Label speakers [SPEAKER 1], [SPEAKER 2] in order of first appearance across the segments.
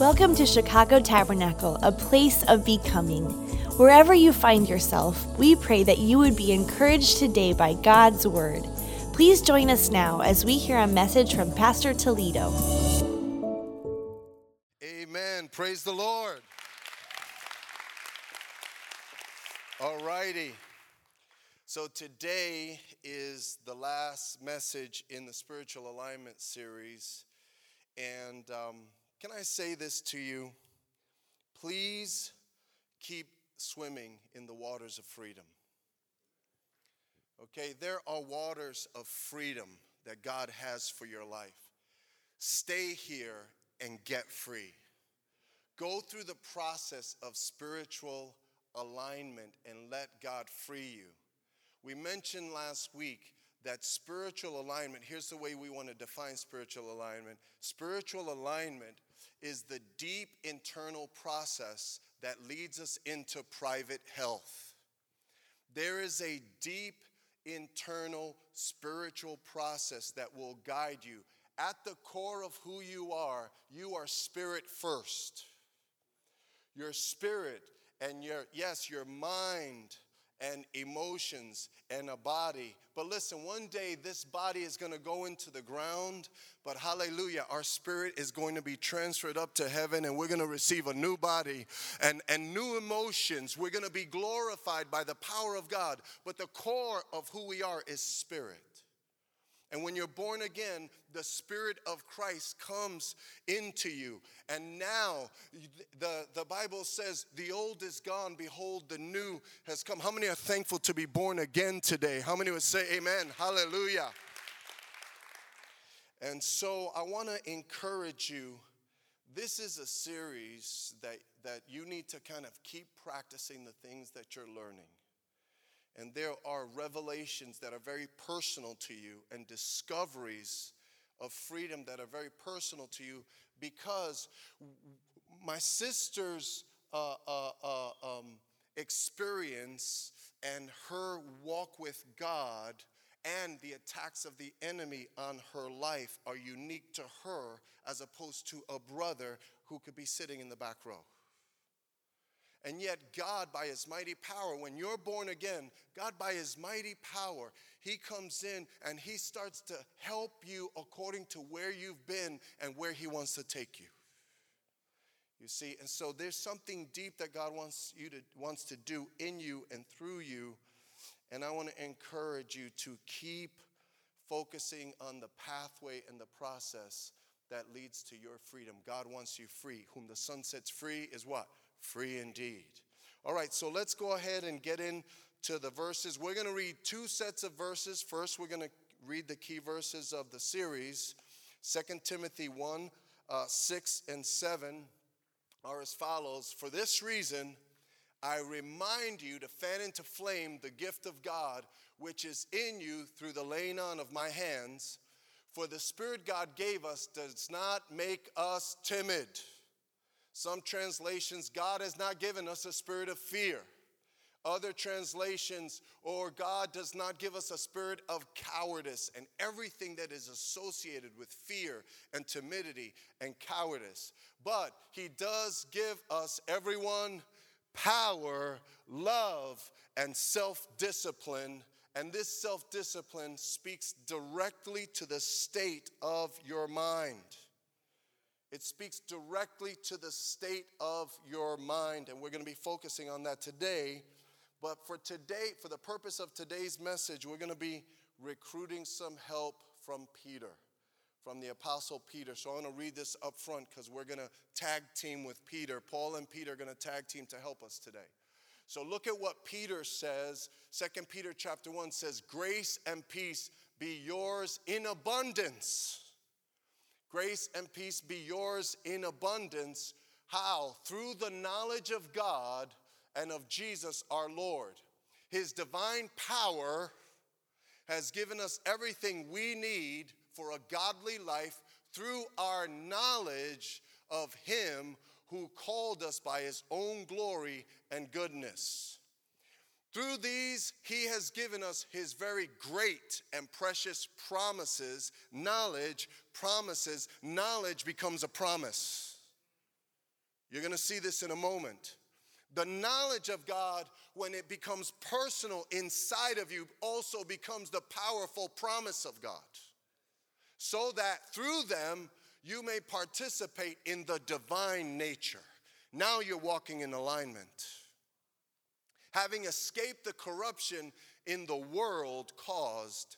[SPEAKER 1] Welcome to Chicago Tabernacle, a place of becoming. Wherever you find yourself, we pray that you would be encouraged today by God's Word. Please join us now as we hear a message from Pastor Toledo.
[SPEAKER 2] Amen. Praise the Lord. All righty. So today is the last message in the spiritual alignment series. And um, can I say this to you? Please keep swimming in the waters of freedom. Okay, there are waters of freedom that God has for your life. Stay here and get free. Go through the process of spiritual alignment and let God free you. We mentioned last week that spiritual alignment, here's the way we want to define spiritual alignment spiritual alignment is the deep internal process that leads us into private health. There is a deep internal spiritual process that will guide you. At the core of who you are, you are spirit first. Your spirit and your, yes, your mind and emotions and a body. But listen, one day this body is going to go into the ground, but hallelujah, our spirit is going to be transferred up to heaven and we're going to receive a new body and, and new emotions. We're going to be glorified by the power of God. But the core of who we are is spirit. And when you're born again, the Spirit of Christ comes into you. And now, the, the Bible says, the old is gone, behold, the new has come. How many are thankful to be born again today? How many would say, Amen? Hallelujah. And so I want to encourage you. This is a series that, that you need to kind of keep practicing the things that you're learning. And there are revelations that are very personal to you and discoveries of freedom that are very personal to you because my sister's uh, uh, uh, um, experience and her walk with God and the attacks of the enemy on her life are unique to her as opposed to a brother who could be sitting in the back row. And yet, God, by His mighty power, when you're born again, God, by His mighty power, He comes in and He starts to help you according to where you've been and where He wants to take you. You see, and so there's something deep that God wants you to wants to do in you and through you. And I want to encourage you to keep focusing on the pathway and the process that leads to your freedom. God wants you free. Whom the Son sets free is what? Free indeed. All right, so let's go ahead and get into the verses. We're going to read two sets of verses. First, we're going to read the key verses of the series. 2 Timothy 1 uh, 6 and 7 are as follows For this reason, I remind you to fan into flame the gift of God which is in you through the laying on of my hands. For the Spirit God gave us does not make us timid some translations, God has not given us a spirit of fear. Other translations, or God does not give us a spirit of cowardice and everything that is associated with fear and timidity and cowardice. But He does give us, everyone, power, love, and self discipline. And this self discipline speaks directly to the state of your mind. It speaks directly to the state of your mind, and we're going to be focusing on that today. But for today, for the purpose of today's message, we're going to be recruiting some help from Peter, from the Apostle Peter. So I want to read this up front because we're going to tag team with Peter. Paul and Peter are going to tag team to help us today. So look at what Peter says. Second Peter chapter 1 says, Grace and peace be yours in abundance Grace and peace be yours in abundance. How? Through the knowledge of God and of Jesus our Lord. His divine power has given us everything we need for a godly life through our knowledge of Him who called us by His own glory and goodness. Through these, he has given us his very great and precious promises. Knowledge, promises, knowledge becomes a promise. You're going to see this in a moment. The knowledge of God, when it becomes personal inside of you, also becomes the powerful promise of God. So that through them, you may participate in the divine nature. Now you're walking in alignment. Having escaped the corruption in the world caused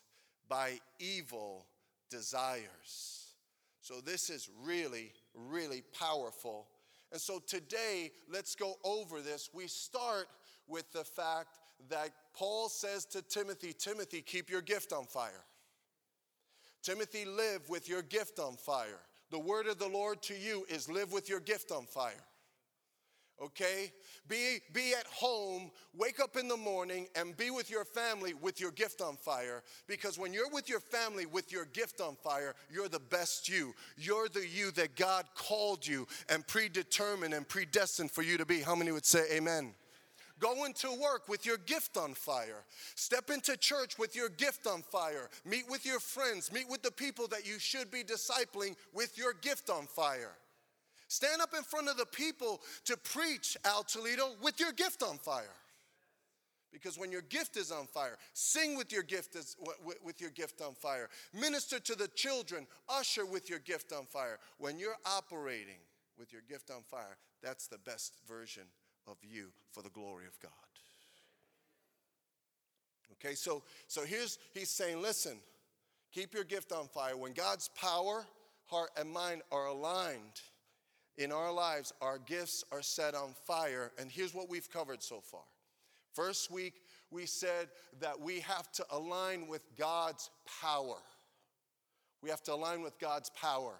[SPEAKER 2] by evil desires. So, this is really, really powerful. And so, today, let's go over this. We start with the fact that Paul says to Timothy, Timothy, keep your gift on fire. Timothy, live with your gift on fire. The word of the Lord to you is live with your gift on fire. Okay? Be, be at home, wake up in the morning, and be with your family with your gift on fire. Because when you're with your family with your gift on fire, you're the best you. You're the you that God called you and predetermined and predestined for you to be. How many would say amen? Go into work with your gift on fire. Step into church with your gift on fire. Meet with your friends. Meet with the people that you should be discipling with your gift on fire. Stand up in front of the people to preach, Al Toledo, with your gift on fire. Because when your gift is on fire, sing with your gift is, with your gift on fire. Minister to the children, usher with your gift on fire. When you're operating with your gift on fire, that's the best version of you for the glory of God. Okay, so so here's he's saying, listen, keep your gift on fire. When God's power, heart, and mind are aligned in our lives, our gifts are set on fire. And here's what we've covered so far. First week, we said that we have to align with God's power. We have to align with God's power.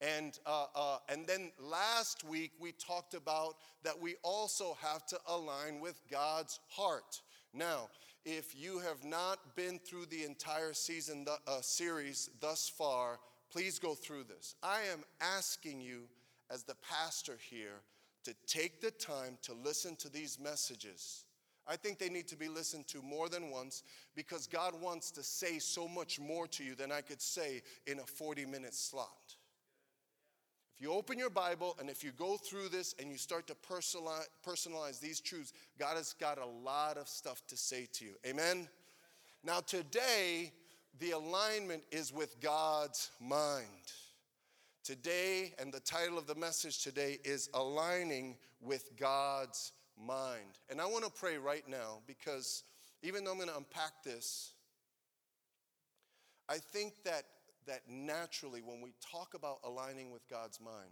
[SPEAKER 2] And, uh, uh, and then last week, we talked about that we also have to align with God's heart. Now, if you have not been through the entire season uh, series thus far, please go through this. I am asking you, as the pastor here, to take the time to listen to these messages. I think they need to be listened to more than once because God wants to say so much more to you than I could say in a 40 minute slot If you open your Bible and if you go through this and you start to personalize, personalize these truths, God has got a lot of stuff to say to you. Amen? Now, today, the alignment is with God's mind. Today, and the title of the message today is Aligning with God's Mind. And I want to pray right now because even though I'm going to unpack this, I think that that naturally, when we talk about aligning with God's mind,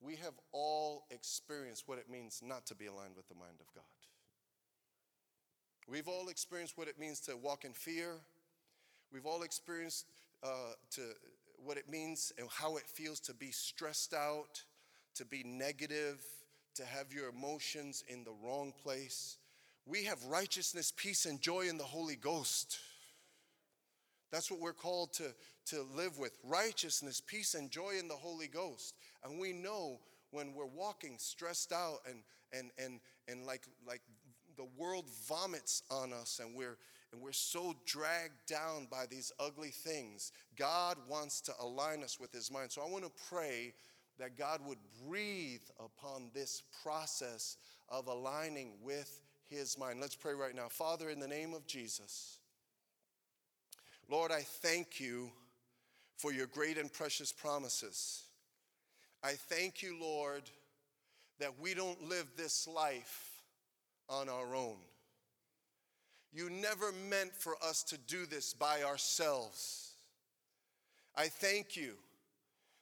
[SPEAKER 2] we have all experienced what it means not to be aligned with the mind of God. We've all experienced what it means to walk in fear. We've all experienced uh, to what it means and how it feels to be stressed out, to be negative, to have your emotions in the wrong place. We have righteousness, peace, and joy in the Holy Ghost. That's what we're called to, to live with righteousness, peace, and joy in the Holy Ghost. And we know when we're walking stressed out and, and, and, and like, like the world vomits on us and we're, and we're so dragged down by these ugly things, God wants to align us with His mind. So I want to pray that God would breathe upon this process of aligning with His mind. Let's pray right now. Father, in the name of Jesus, Lord, I thank you for your great and precious promises. I thank you, Lord, that we don't live this life on our own. You never meant for us to do this by ourselves. I thank you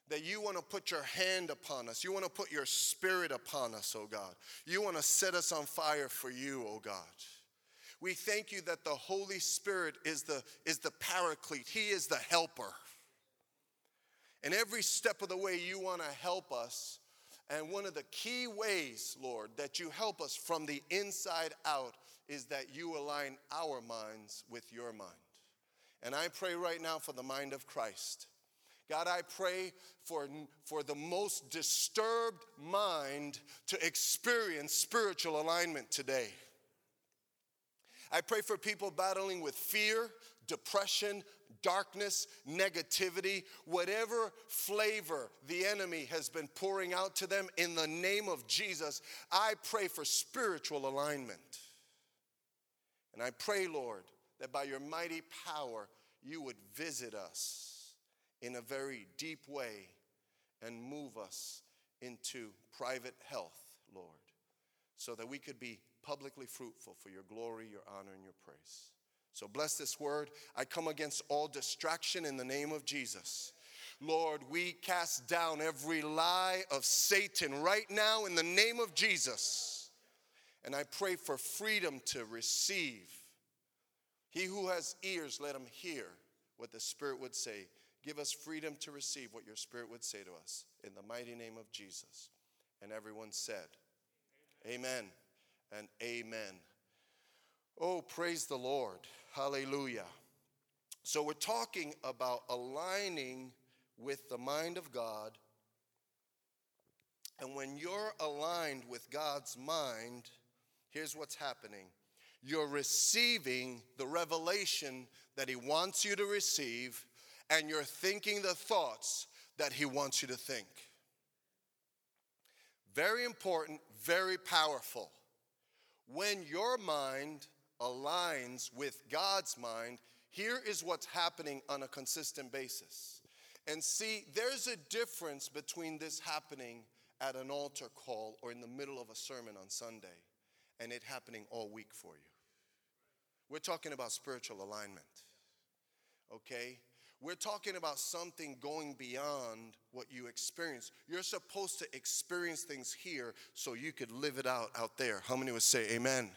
[SPEAKER 2] that you want to put your hand upon us. You want to put your spirit upon us, oh God. You want to set us on fire for you, oh God. We thank you that the Holy Spirit is the, is the paraclete, He is the helper. And every step of the way, you want to help us. And one of the key ways, Lord, that you help us from the inside out is that you align our minds with your mind. And I pray right now for the mind of Christ. God, I pray for, for the most disturbed mind to experience spiritual alignment today. I pray for people battling with fear, depression, darkness, negativity, whatever flavor the enemy has been pouring out to them, in the name of Jesus, I pray for spiritual alignment. And I pray, Lord, that by your mighty power, you would visit us in a very deep way and move us into private health, Lord, so that we could be publicly fruitful for your glory, your honor, and your praise. So bless this word. I come against all distraction in the name of Jesus. Lord, we cast down every lie of Satan right now in the name of Jesus. And I pray for freedom to receive. He who has ears, let him hear what the Spirit would say. Give us freedom to receive what your Spirit would say to us in the mighty name of Jesus. And everyone said, Amen, amen and amen. Oh, praise the Lord. Hallelujah. So, we're talking about aligning with the mind of God. And when you're aligned with God's mind, here's what's happening you're receiving the revelation that He wants you to receive, and you're thinking the thoughts that He wants you to think. Very important, very powerful. When your mind aligns with God's mind, here is what's happening on a consistent basis. And see, there's a difference between this happening at an altar call or in the middle of a sermon on Sunday and it happening all week for you. We're talking about spiritual alignment, okay? We're talking about something going beyond what you experience. You're supposed to experience things here so you could live it out out there. How many would say amen?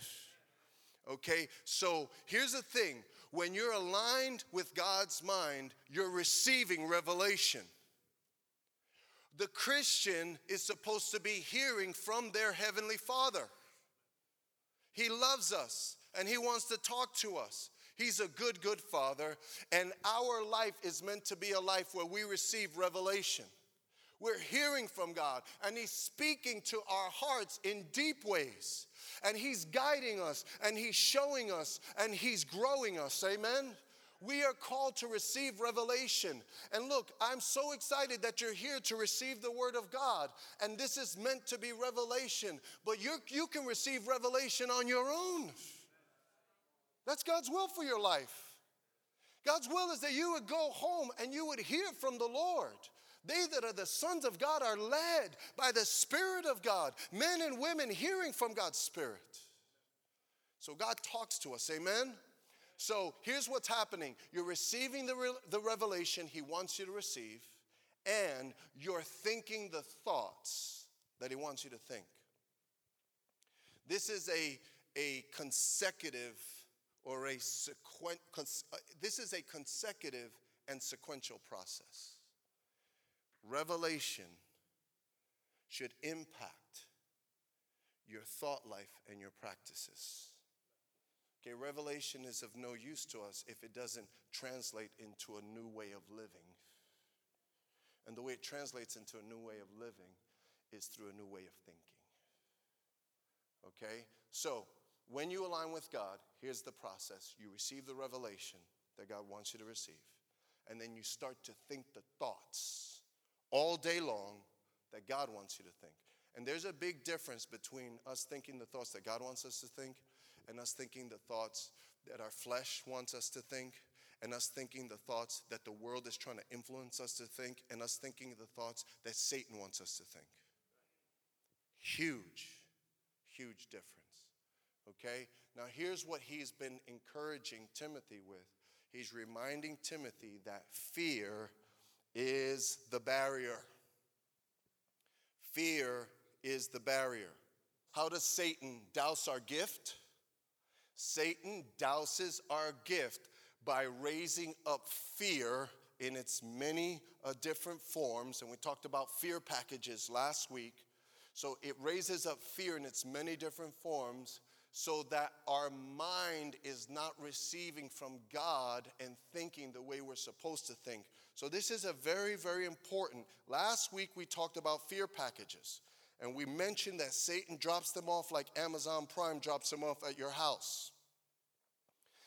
[SPEAKER 2] Okay, so here's the thing when you're aligned with God's mind, you're receiving revelation. The Christian is supposed to be hearing from their Heavenly Father. He loves us and He wants to talk to us. He's a good, good Father, and our life is meant to be a life where we receive revelation. We're hearing from God, and He's speaking to our hearts in deep ways and He's guiding us, and He's showing us, and He's growing us. Amen? We are called to receive revelation. And look, I'm so excited that you're here to receive the Word of God. And this is meant to be revelation, but you you can receive revelation on your own. That's God's will for your life. God's will is that you would go home and you would hear from the Lord. They that are the sons of God are led by the Spirit of God, men and women hearing from God's Spirit. So God talks to us, amen? So here's what's happening you're receiving the, re- the revelation He wants you to receive, and you're thinking the thoughts that He wants you to think. This is a, a consecutive or a sequent, uh, this is a consecutive and sequential process revelation should impact your thought life and your practices. Okay, revelation is of no use to us if it doesn't translate into a new way of living. And the way it translates into a new way of living is through a new way of thinking. Okay? So, when you align with God, here's the process you receive the revelation that God wants you to receive, and then you start to think the thoughts all day long that God wants you to think. And there's a big difference between us thinking the thoughts that God wants us to think and us thinking the thoughts that our flesh wants us to think and us thinking the thoughts that the world is trying to influence us to think and us thinking the thoughts that Satan wants us to think. Huge, huge difference. Okay? Now, here's what he's been encouraging Timothy with. He's reminding Timothy that fear is the barrier. Fear is the barrier. How does Satan douse our gift? Satan douses our gift by raising up fear in its many uh, different forms. And we talked about fear packages last week. So it raises up fear in its many different forms so that our mind is not receiving from God and thinking the way we're supposed to think. So, this is a very, very important. Last week we talked about fear packages, and we mentioned that Satan drops them off like Amazon Prime drops them off at your house.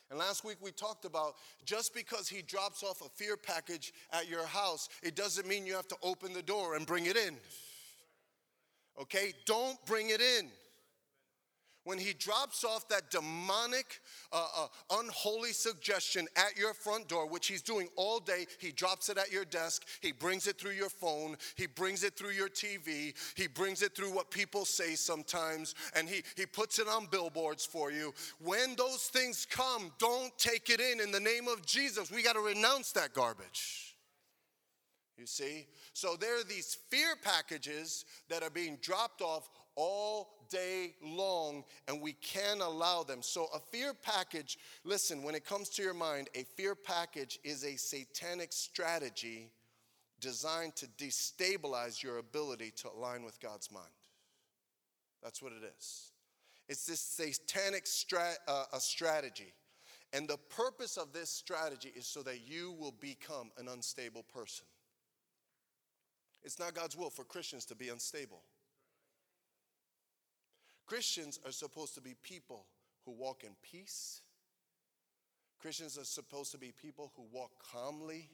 [SPEAKER 2] And last week we talked about just because he drops off a fear package at your house, it doesn't mean you have to open the door and bring it in. Okay? Don't bring it in when he drops off that demonic, uh, uh, unholy suggestion at your front door, which he's doing all day, he drops it at your desk, he brings it through your phone, he brings it through your TV, he brings it through what people say sometimes, and he, he puts it on billboards for you. When those things come, don't take it in in the name of Jesus. We got to renounce that garbage. You see? So there are these fear packages that are being dropped off all day long, and we can allow them. So, a fear package, listen, when it comes to your mind, a fear package is a satanic strategy designed to destabilize your ability to align with God's mind. That's what it is. It's this satanic uh, a strategy. And the purpose of this strategy is so that you will become an unstable person. It's not God's will for Christians to be unstable. Christians are supposed to be people who walk in peace. Christians are supposed to be people who walk calmly,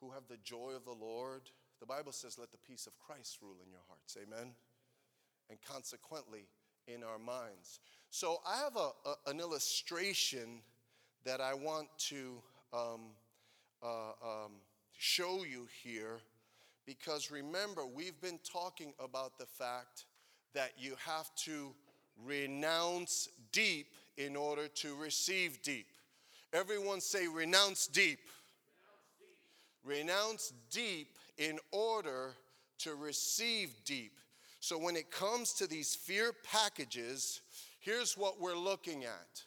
[SPEAKER 2] who have the joy of the Lord. The Bible says, let the peace of Christ rule in your hearts. Amen. And consequently, in our minds. So I have a, a an illustration that I want to um, uh, um, show you here because remember, we've been talking about the fact that you have to renounce deep in order to receive deep. Everyone say, renounce deep. Renounce deep, in order to receive deep. So when it comes to these fear packages, here's what we're looking at.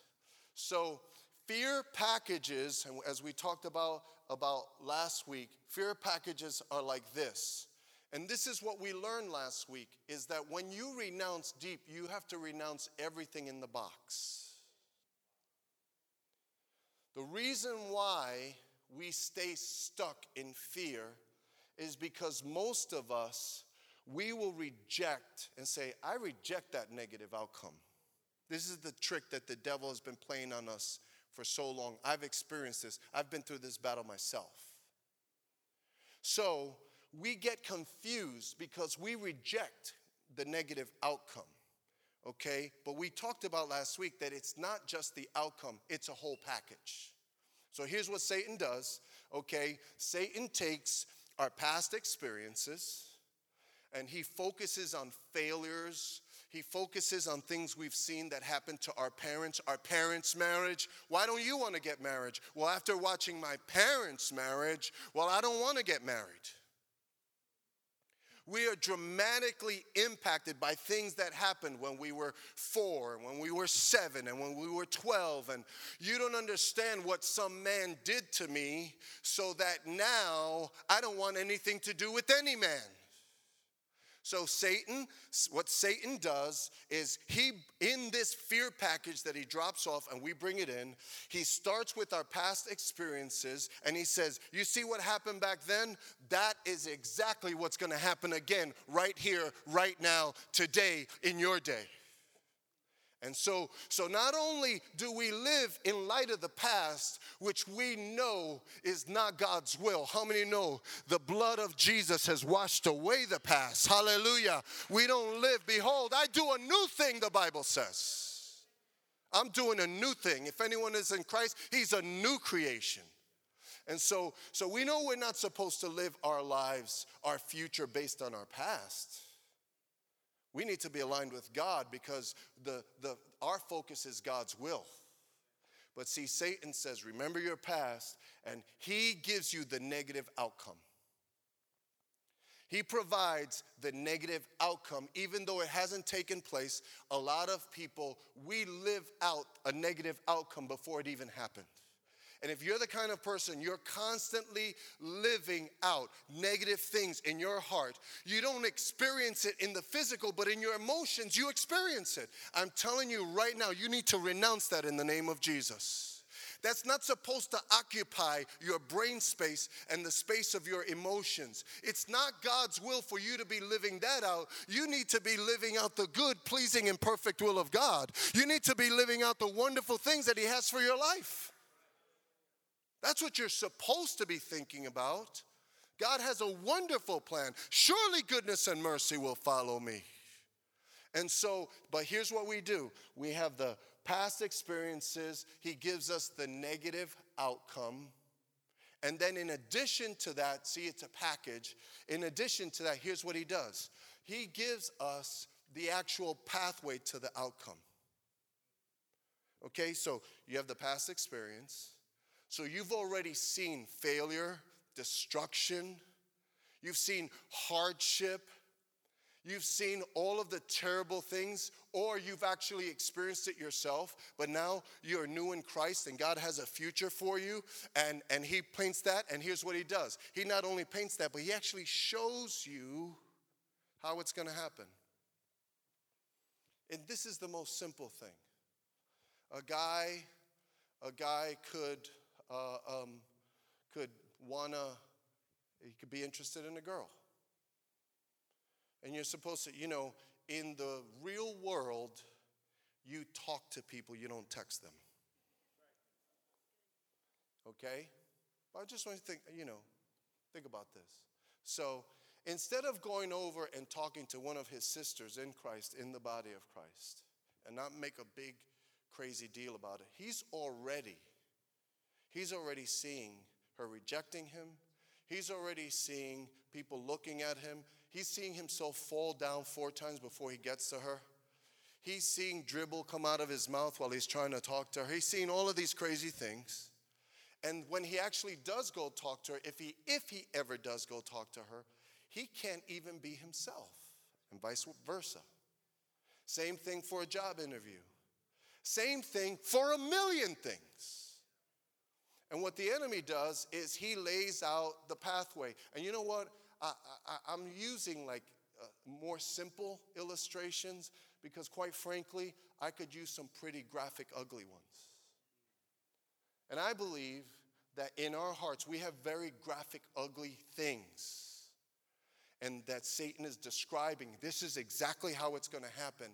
[SPEAKER 2] So fear packages, and as we talked about about last week, fear packages are like this. And this is what we learned last week is that when you renounce deep, you have to renounce everything in the box. The reason why we stay stuck in fear is because most of us, we will reject and say, I reject that negative outcome. This is the trick that the devil has been playing on us for so long. I've experienced this, I've been through this battle myself. So, we get confused because we reject the negative outcome. Okay? But we talked about last week that it's not just the outcome, it's a whole package. So here's what Satan does. Okay? Satan takes our past experiences and he focuses on failures. He focuses on things we've seen that happened to our parents, our parents' marriage. Why don't you want to get married? Well, after watching my parents' marriage, well, I don't want to get married we are dramatically impacted by things that happened when we were four, when we were seven, and when we were 12. And you don't understand what some man did to me, so that now I don't want anything to do with any man. So Satan, what Satan does is he in this fear package that he drops off and we bring it in, he starts with our past experiences and he says, "You see what happened back then? That is exactly what's going to happen again right here, right now, today in your day." And so, so not only do we live in light of the past, which we know is not God's will. How many know the blood of Jesus has washed away the past? Hallelujah. We don't live. Behold, I do a new thing, the Bible says. I'm doing a new thing. If anyone is in Christ, he's a new creation. And so, so we know we're not supposed to live our lives, our future based on our past. We need to be aligned with God because the, the, our focus is God's will. But see, Satan says, remember your past, and he gives you the negative outcome. He provides the negative outcome, even though it hasn't taken place. A lot of people, we live out a negative outcome before it even happened. And if you're the kind of person you're constantly living out negative things in your heart, you don't experience it in the physical, but in your emotions, you experience it. I'm telling you right now, you need to renounce that in the name of Jesus. That's not supposed to occupy your brain space and the space of your emotions. It's not God's will for you to be living that out. You need to be living out the good, pleasing, and perfect will of God. You need to be living out the wonderful things that He has for your life. That's what you're supposed to be thinking about. God has a wonderful plan. Surely goodness and mercy will follow me. And so, but here's what we do we have the past experiences, He gives us the negative outcome. And then, in addition to that, see, it's a package. In addition to that, here's what He does He gives us the actual pathway to the outcome. Okay, so you have the past experience. So you've already seen failure, destruction, you've seen hardship, You've seen all of the terrible things, or you've actually experienced it yourself, but now you're new in Christ and God has a future for you. And, and He paints that, and here's what He does He not only paints that, but He actually shows you how it's going to happen. And this is the most simple thing. A guy, a guy could, uh, um, could wanna, he could be interested in a girl. And you're supposed to, you know, in the real world, you talk to people, you don't text them. Okay? I just want to think, you know, think about this. So instead of going over and talking to one of his sisters in Christ, in the body of Christ, and not make a big crazy deal about it, he's already, he's already seeing her rejecting him. He's already seeing people looking at him He's seeing himself fall down four times before he gets to her. He's seeing dribble come out of his mouth while he's trying to talk to her. He's seeing all of these crazy things. And when he actually does go talk to her, if he if he ever does go talk to her, he can't even be himself, and vice versa. Same thing for a job interview. Same thing for a million things. And what the enemy does is he lays out the pathway. And you know what? I, am using like uh, more simple illustrations because, quite frankly, I could use some pretty graphic, ugly ones. And I believe that in our hearts we have very graphic, ugly things. And that Satan is describing this is exactly how it's going to happen.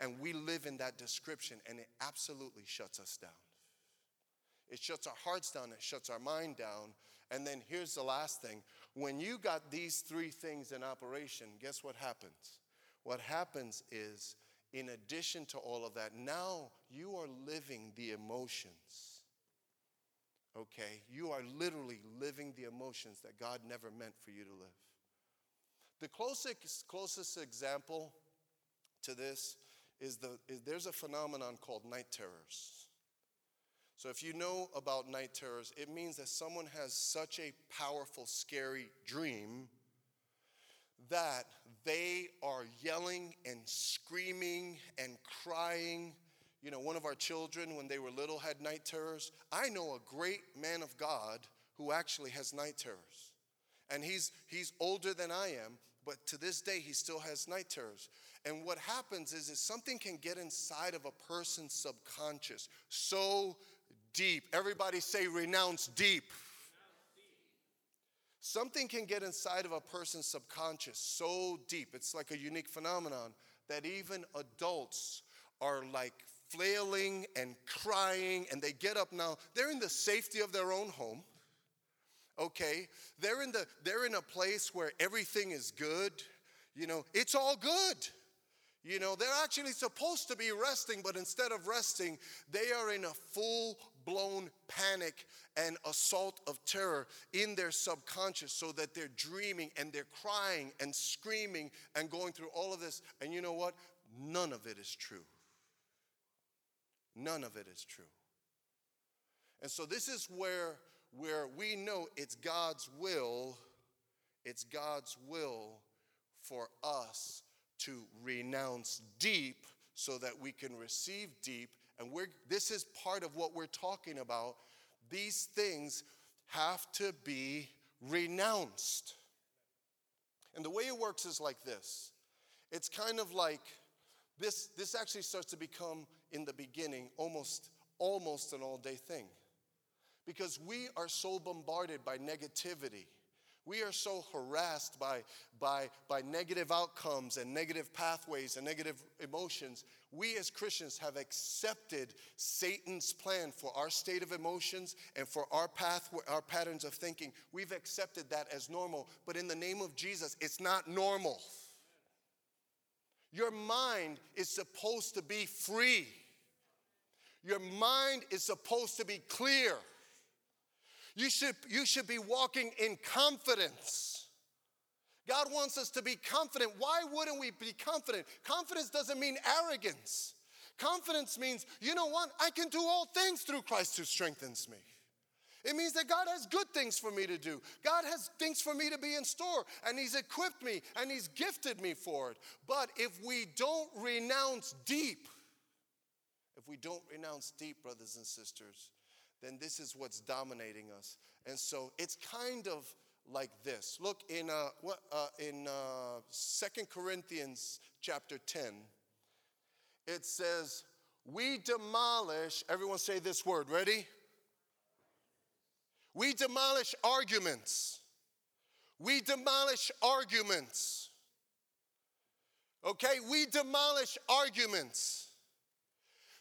[SPEAKER 2] And we live in that description, and it absolutely shuts us down. It shuts our hearts down, it shuts our mind down. And then here's the last thing when you got these three things in operation, guess what happens? What happens is, in addition to all of that, now you are living the emotions. Okay? You are literally living the emotions that God never meant for you to live. The closest, closest example to this is, the, is there's a phenomenon called night terrors. So, if you know about night terrors, it means that someone has such a powerful, scary dream that they are yelling and screaming and crying. You know, one of our children, when they were little, had night terrors. I know a great man of God who actually has night terrors. And he's, he's older than I am, but to this day, he still has night terrors. And what happens is, is something can get inside of a person's subconscious so deep. Everybody say, renounce deep. Something can get inside of a person's subconscious so deep. It's like a unique phenomenon that even adults are like flailing and crying, and they get up now. They're in the safety of their own home. Okay, they're in the they're in a place where everything is good. You know, it's all good. You know, they're actually supposed to be resting, but instead of resting, they are in a full blown panic and assault of terror in their subconscious so that they're dreaming and they're crying and screaming and going through all of this. And you know what? None of it is true. None of it is true. And so this is where where we know it's God's will, it's God's will for us to renounce deep so that we can receive deep and we're, this is part of what we're talking about. These things have to be renounced. And the way it works is like this it's kind of like this, this actually starts to become, in the beginning, almost, almost an all day thing. Because we are so bombarded by negativity. We are so harassed by, by, by negative outcomes and negative pathways and negative emotions. We as Christians have accepted Satan's plan for our state of emotions and for our path, our patterns of thinking. We've accepted that as normal, but in the name of Jesus, it's not normal. Your mind is supposed to be free. Your mind is supposed to be clear. You should, you should be walking in confidence. God wants us to be confident. Why wouldn't we be confident? Confidence doesn't mean arrogance. Confidence means, you know what? I can do all things through Christ who strengthens me. It means that God has good things for me to do. God has things for me to be in store, and He's equipped me and He's gifted me for it. But if we don't renounce deep, if we don't renounce deep, brothers and sisters, then this is what's dominating us. And so it's kind of like this. Look in uh, what, uh, in uh, 2 Corinthians chapter 10. It says, "We demolish." Everyone say this word. Ready? We demolish arguments. We demolish arguments. Okay, we demolish arguments.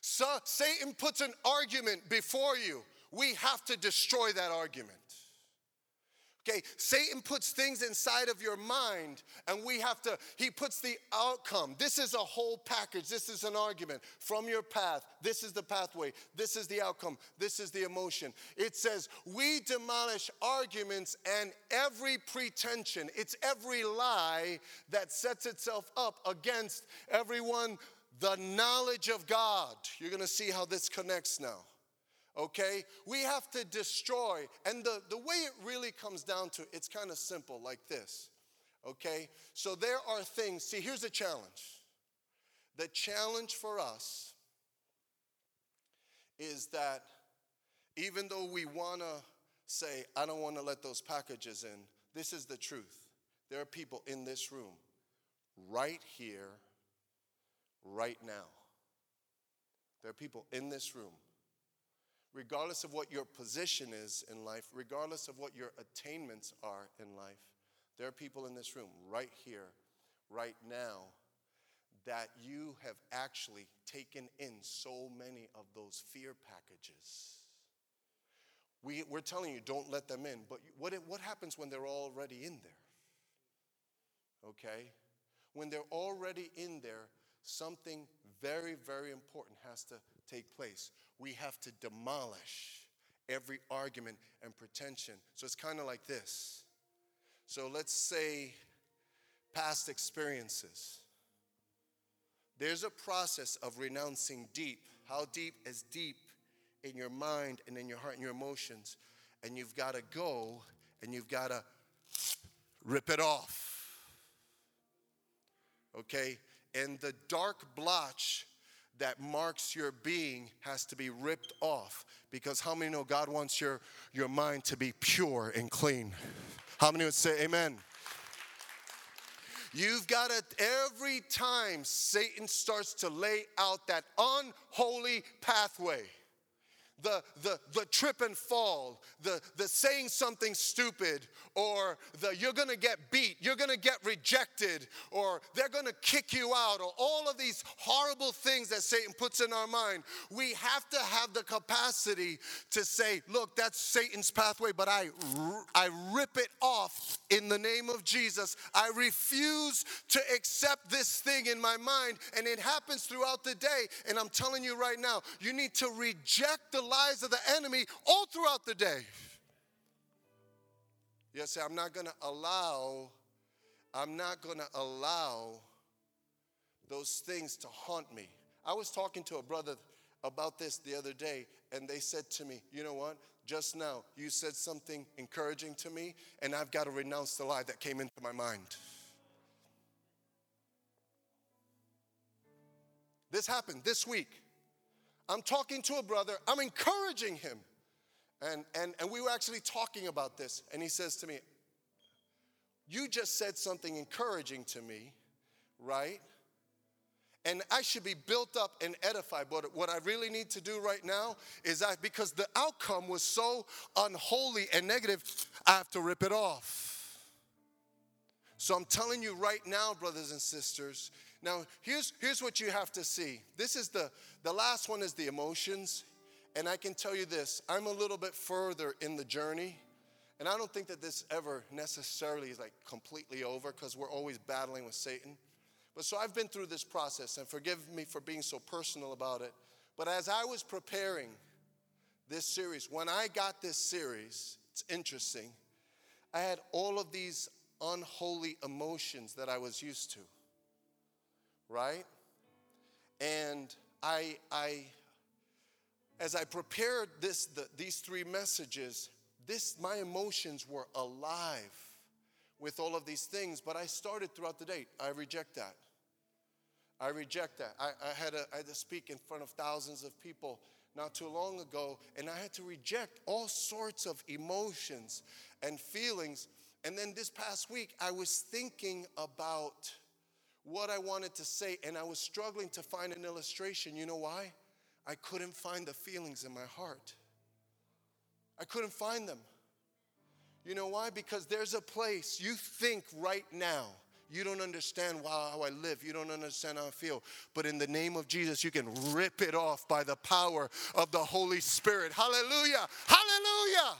[SPEAKER 2] So Satan puts an argument before you we have to destroy that argument. Okay, Satan puts things inside of your mind, and we have to, he puts the outcome. This is a whole package. This is an argument from your path. This is the pathway. This is the outcome. This is the emotion. It says, We demolish arguments and every pretension. It's every lie that sets itself up against everyone, the knowledge of God. You're gonna see how this connects now okay? We have to destroy. And the, the way it really comes down to, it's kind of simple like this, okay? So there are things, see, here's the challenge. The challenge for us is that even though we want to say, I don't want to let those packages in, this is the truth. There are people in this room right here, right now. There are people in this room regardless of what your position is in life, regardless of what your attainments are in life, there are people in this room right here, right now, that you have actually taken in so many of those fear packages. We, we're telling you, don't let them in. But what, what happens when they're already in there? Okay? When they're already in there, something very, very important has to take place we have to demolish every argument and pretension. So it's kind of like this. So let's say past experiences. There's a process of renouncing deep. How deep is deep in your mind and in your heart and your emotions? And you've got to go and you've got to rip it off. Okay? And the dark blotch that marks your being has to be ripped off because how many know God wants your, your mind to be pure and clean? How many would say amen? You've got to, every time Satan starts to lay out that unholy pathway, the, the, the trip and fall, the, the saying something stupid, or the you're gonna get beat, you're gonna get rejected, or they're gonna kick you out, or all of these horrible things that Satan puts in our mind. We have to have the capacity to say, look, that's Satan's pathway, but I, I rip it off in the name of Jesus. I refuse to accept this thing in my mind, and it happens throughout the day. And I'm telling you right now, you need to reject the lies of the enemy all throughout the day. Yes, I'm not going to allow, I'm not going to allow those things to haunt me. I was talking to a brother about this the other day, and they said to me, You know what? Just now, you said something encouraging to me, and I've got to renounce the lie that came into my mind. This happened this week. I'm talking to a brother, I'm encouraging him. And, and, and we were actually talking about this, and he says to me, You just said something encouraging to me, right? and I should be built up and edified. But what I really need to do right now is that because the outcome was so unholy and negative, I have to rip it off. So I'm telling you right now, brothers and sisters. Now, here's, here's what you have to see. This is the, the last one is the emotions. And I can tell you this I'm a little bit further in the journey. And I don't think that this ever necessarily is like completely over because we're always battling with Satan. But so I've been through this process, and forgive me for being so personal about it. But as I was preparing this series, when I got this series, it's interesting, I had all of these unholy emotions that I was used to, right? And I, I as I prepared this, the, these three messages, this, my emotions were alive with all of these things, but I started throughout the day. I reject that. I reject that. I, I, had a, I had to speak in front of thousands of people not too long ago, and I had to reject all sorts of emotions and feelings. And then this past week, I was thinking about what I wanted to say, and I was struggling to find an illustration. You know why? I couldn't find the feelings in my heart. I couldn't find them. You know why? Because there's a place you think right now. You don't understand how I live. You don't understand how I feel. But in the name of Jesus, you can rip it off by the power of the Holy Spirit. Hallelujah! Hallelujah!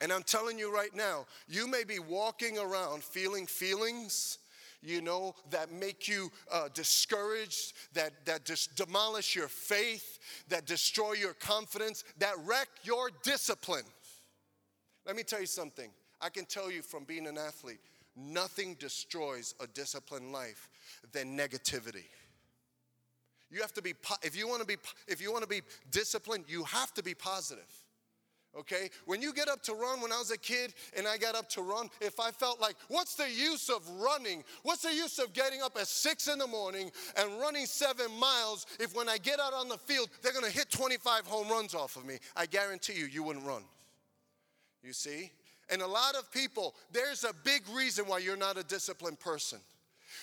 [SPEAKER 2] And I'm telling you right now, you may be walking around feeling feelings you know, that make you uh, discouraged, that, that just demolish your faith, that destroy your confidence, that wreck your discipline. Let me tell you something. I can tell you from being an athlete, nothing destroys a disciplined life than negativity. You have to be if you want to be if you want to be disciplined, you have to be positive okay? When you get up to run, when I was a kid and I got up to run, if I felt like, what's the use of running? What's the use of getting up at six in the morning and running seven miles if when I get out on the field, they're gonna hit 25 home runs off of me? I guarantee you, you wouldn't run. You see? And a lot of people, there's a big reason why you're not a disciplined person.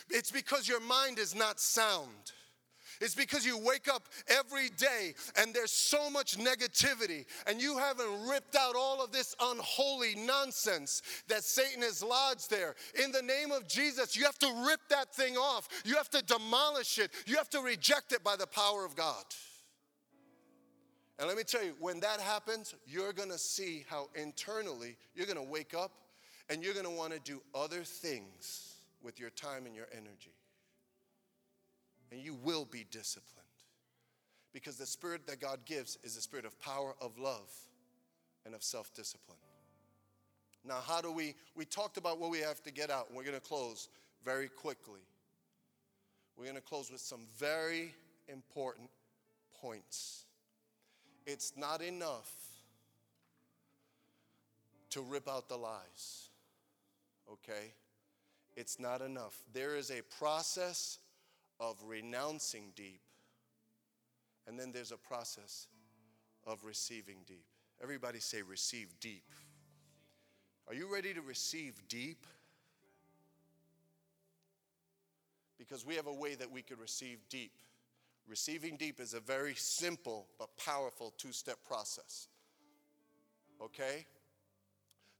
[SPEAKER 2] It's because your mind is not sound. It's because you wake up every day and there's so much negativity and you haven't ripped out all of this unholy nonsense that Satan has lodged there. In the name of Jesus, you have to rip that thing off. You have to demolish it. You have to reject it by the power of God. And let me tell you, when that happens, you're gonna see how internally you're gonna wake up and you're gonna wanna do other things with your time and your energy and you will be disciplined. Because the spirit that God gives is the spirit of power, of love, and of self discipline. Now, how do we? We talked about what we have to get out, and we're going to close very quickly. We're going to close with some very important points. It's not enough to rip out the lies, okay? It's not enough. There is a process of renouncing deep, and then there's a process of receiving deep. Everybody say, receive deep. Are you ready to receive deep? Because we have a way that we could receive deep. Receiving deep is a very simple but powerful two step process. Okay?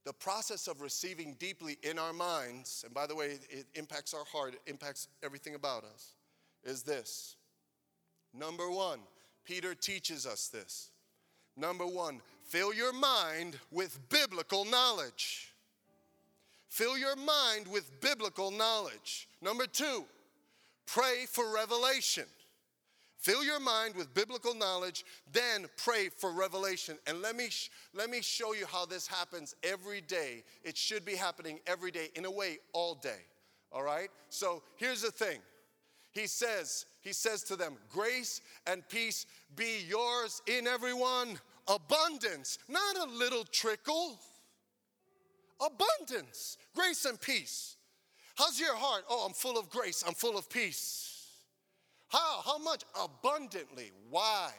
[SPEAKER 2] The process of receiving deeply in our minds, and by the way, it impacts our heart, it impacts everything about us is this. Number one, Peter teaches us this. Number one, fill your mind with biblical knowledge. Fill your mind with biblical knowledge. Number two, pray for revelation. Fill your mind with biblical knowledge, then pray for revelation. And let me, let me show you how this happens every day. It should be happening every day, in a way, all day. All right? So here's the thing he says, he says to them, grace and peace be yours in everyone. Abundance, not a little trickle. Abundance, grace and peace. How's your heart? Oh, I'm full of grace, I'm full of peace. How? How much? Abundantly. Why?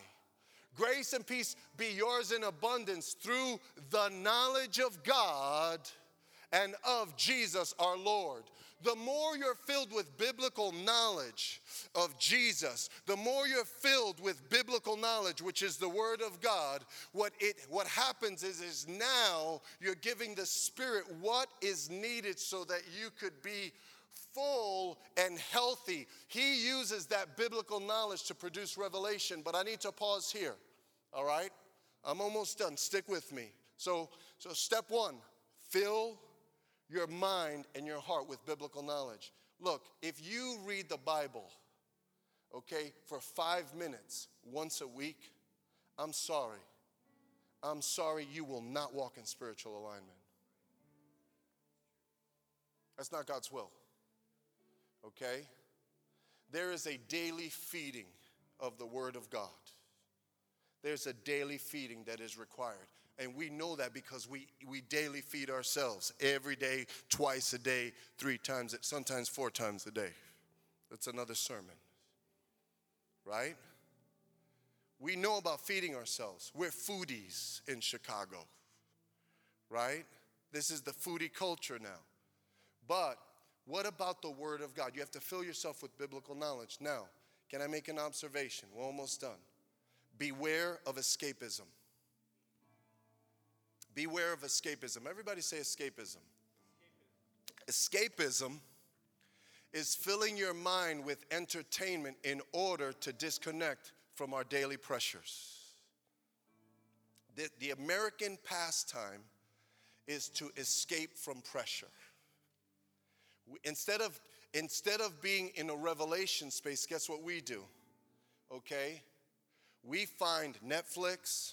[SPEAKER 2] Grace and peace be yours in abundance through the knowledge of God and of Jesus our Lord the more you're filled with biblical knowledge of Jesus, the more you're filled with biblical knowledge, which is the word of God, what it what happens is is now you're giving the spirit what is needed so that you could be full and healthy. He uses that biblical knowledge to produce revelation, but I need to pause here. All right? I'm almost done. Stick with me. So so step 1, fill your mind and your heart with biblical knowledge. Look, if you read the Bible, okay, for five minutes once a week, I'm sorry. I'm sorry you will not walk in spiritual alignment. That's not God's will, okay? There is a daily feeding of the Word of God. There's a daily feeding that is required. And we know that because we, we daily feed ourselves every day, twice a day, three times, sometimes four times a day. That's another sermon, right? We know about feeding ourselves. We're foodies in Chicago, right? This is the foodie culture now. But what about the Word of God? You have to fill yourself with biblical knowledge. Now, can I make an observation? We're almost done. Beware of escapism. Beware of escapism. Everybody say escapism. Escapism is filling your mind with entertainment in order to disconnect from our daily pressures. The, the American pastime is to escape from pressure. Instead, of, instead of being in a revelation space, guess what we do? Okay? We find Netflix,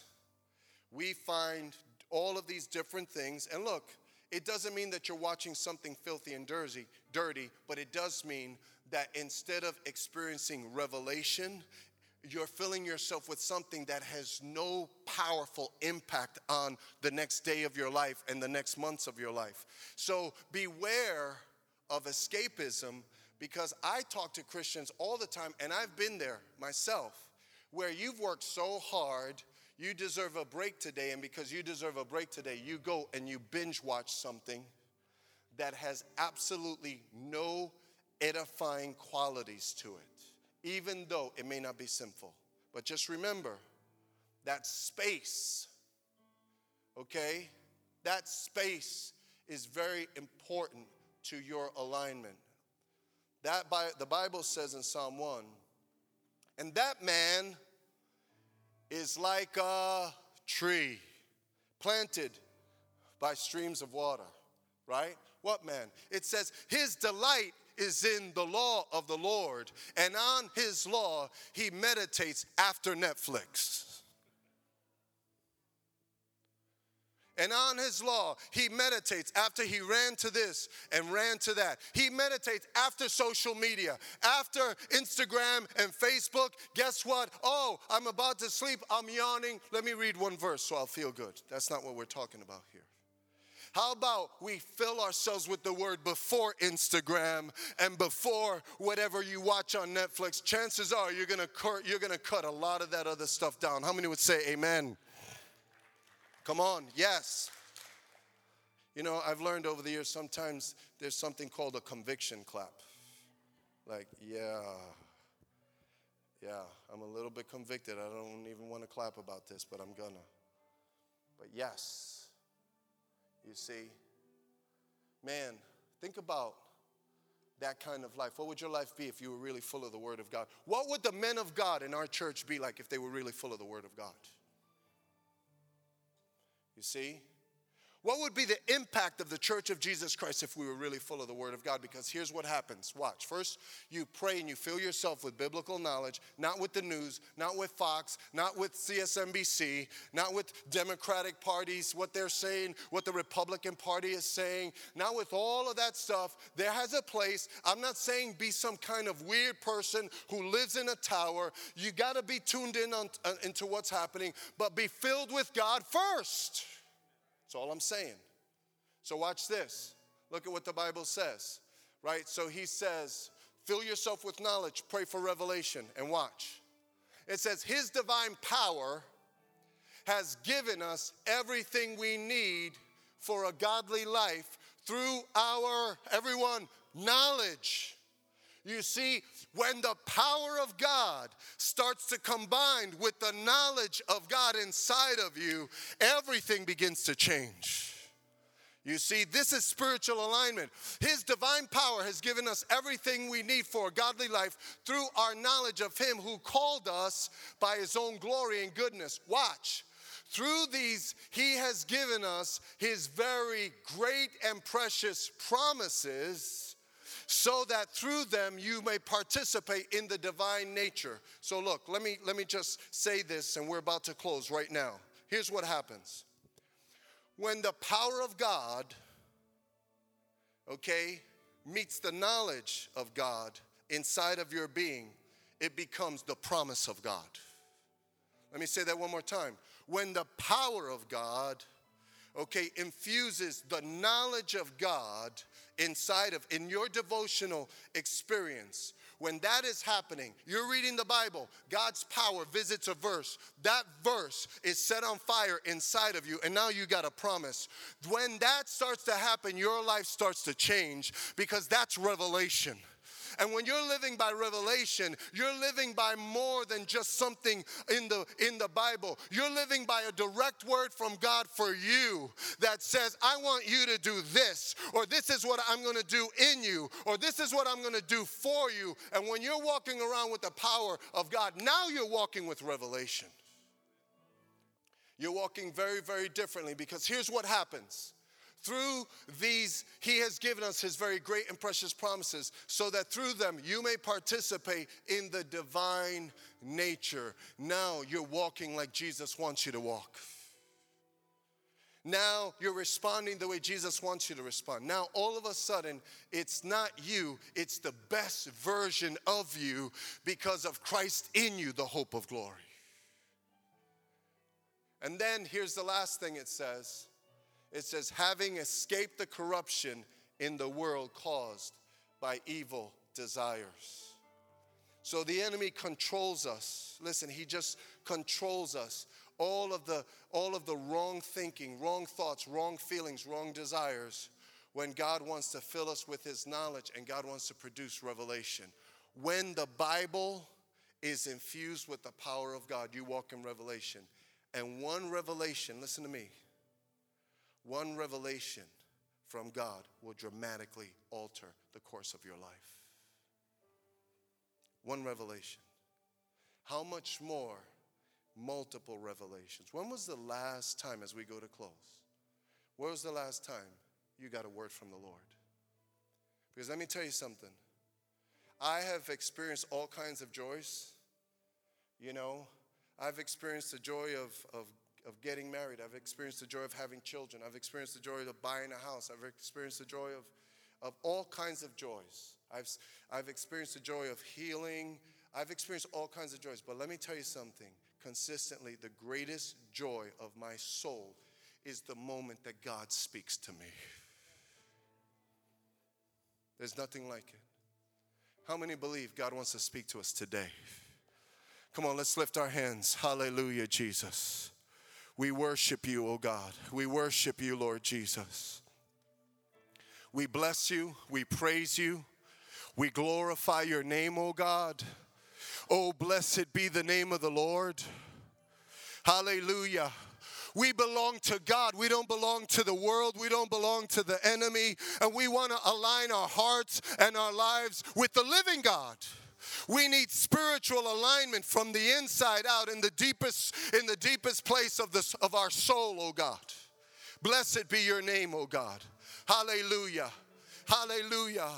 [SPEAKER 2] we find all of these different things. And look, it doesn't mean that you're watching something filthy and dirty, dirty, but it does mean that instead of experiencing revelation, you're filling yourself with something that has no powerful impact on the next day of your life and the next months of your life. So beware of escapism because I talk to Christians all the time, and I've been there myself, where you've worked so hard you deserve a break today, and because you deserve a break today, you go and you binge watch something that has absolutely no edifying qualities to it, even though it may not be sinful. But just remember that space, okay? That space is very important to your alignment. That by, the Bible says in Psalm 1, and that man is like a tree planted by streams of water, right? What man? It says, His delight is in the law of the Lord, and on His law he meditates after Netflix. And on his law, he meditates after he ran to this and ran to that. He meditates after social media, after Instagram and Facebook. Guess what? Oh, I'm about to sleep. I'm yawning. Let me read one verse so I'll feel good. That's not what we're talking about here. How about we fill ourselves with the word before Instagram and before whatever you watch on Netflix? Chances are you're gonna, you're gonna cut a lot of that other stuff down. How many would say amen? Come on, yes. You know, I've learned over the years sometimes there's something called a conviction clap. Like, yeah, yeah, I'm a little bit convicted. I don't even want to clap about this, but I'm gonna. But yes, you see, man, think about that kind of life. What would your life be if you were really full of the Word of God? What would the men of God in our church be like if they were really full of the Word of God? You see? What would be the impact of the church of Jesus Christ if we were really full of the Word of God? Because here's what happens. Watch. First, you pray and you fill yourself with biblical knowledge, not with the news, not with Fox, not with MSNBC, not with Democratic parties, what they're saying, what the Republican Party is saying, not with all of that stuff. There has a place. I'm not saying be some kind of weird person who lives in a tower. You got to be tuned in on, uh, into what's happening, but be filled with God first. All I'm saying. So, watch this. Look at what the Bible says, right? So, he says, fill yourself with knowledge, pray for revelation, and watch. It says, His divine power has given us everything we need for a godly life through our, everyone, knowledge. You see, when the power of God starts to combine with the knowledge of God inside of you, everything begins to change. You see, this is spiritual alignment. His divine power has given us everything we need for a godly life through our knowledge of Him who called us by His own glory and goodness. Watch. Through these, He has given us His very great and precious promises so that through them you may participate in the divine nature. So look, let me let me just say this and we're about to close right now. Here's what happens. When the power of God okay meets the knowledge of God inside of your being, it becomes the promise of God. Let me say that one more time. When the power of God okay infuses the knowledge of God inside of in your devotional experience when that is happening you're reading the bible god's power visits a verse. That verse is set on fire inside of you and now you got a promise. When that starts to happen your life starts to change because that's revelation and when you're living by revelation, you're living by more than just something in the in the Bible. You're living by a direct word from God for you that says, "I want you to do this," or "This is what I'm going to do in you," or "This is what I'm going to do for you." And when you're walking around with the power of God, now you're walking with revelation. You're walking very, very differently because here's what happens through these, He has given us His very great and precious promises, so that through them you may participate in the divine nature. Now you're walking like Jesus wants you to walk. Now you're responding the way Jesus wants you to respond. Now, all of a sudden, it's not you, it's the best version of you because of Christ in you, the hope of glory. And then here's the last thing it says it says, having escaped the corruption in the world caused by evil desires. So the enemy controls us. Listen, he just controls us. All of the all of the wrong thinking, wrong thoughts, wrong feelings, wrong desires when God wants to fill us with his knowledge and God wants to produce revelation. When the Bible is infused with the power of God, you walk in revelation. And one revelation, listen to me, one revelation from God will dramatically alter the course of your life. One revelation. How much more multiple revelations? When was the last time, as we go to close, when was the last time you got a word from the Lord? Because let me tell you something. I have experienced all kinds of joys. You know, I've experienced the joy of, of of getting married. I've experienced the joy of having children. I've experienced the joy of buying a house. I've experienced the joy of, of all kinds of joys. I've, I've experienced the joy of healing. I've experienced all kinds of joys. But let me tell you something consistently, the greatest joy of my soul is the moment that God speaks to me. There's nothing like it. How many believe God wants to speak to us today? Come on, let's lift our hands. Hallelujah, Jesus. We worship you, O God. We worship you, Lord Jesus. We bless you. We praise you. We glorify your name, O God. Oh, blessed be the name of the Lord. Hallelujah. We belong to God. We don't belong to the world. We don't belong to the enemy. And we want to align our hearts and our lives with the living God. We need spiritual alignment from the inside out in the deepest in the deepest place of this of our soul, oh God. Blessed be your name, oh God. Hallelujah. Hallelujah.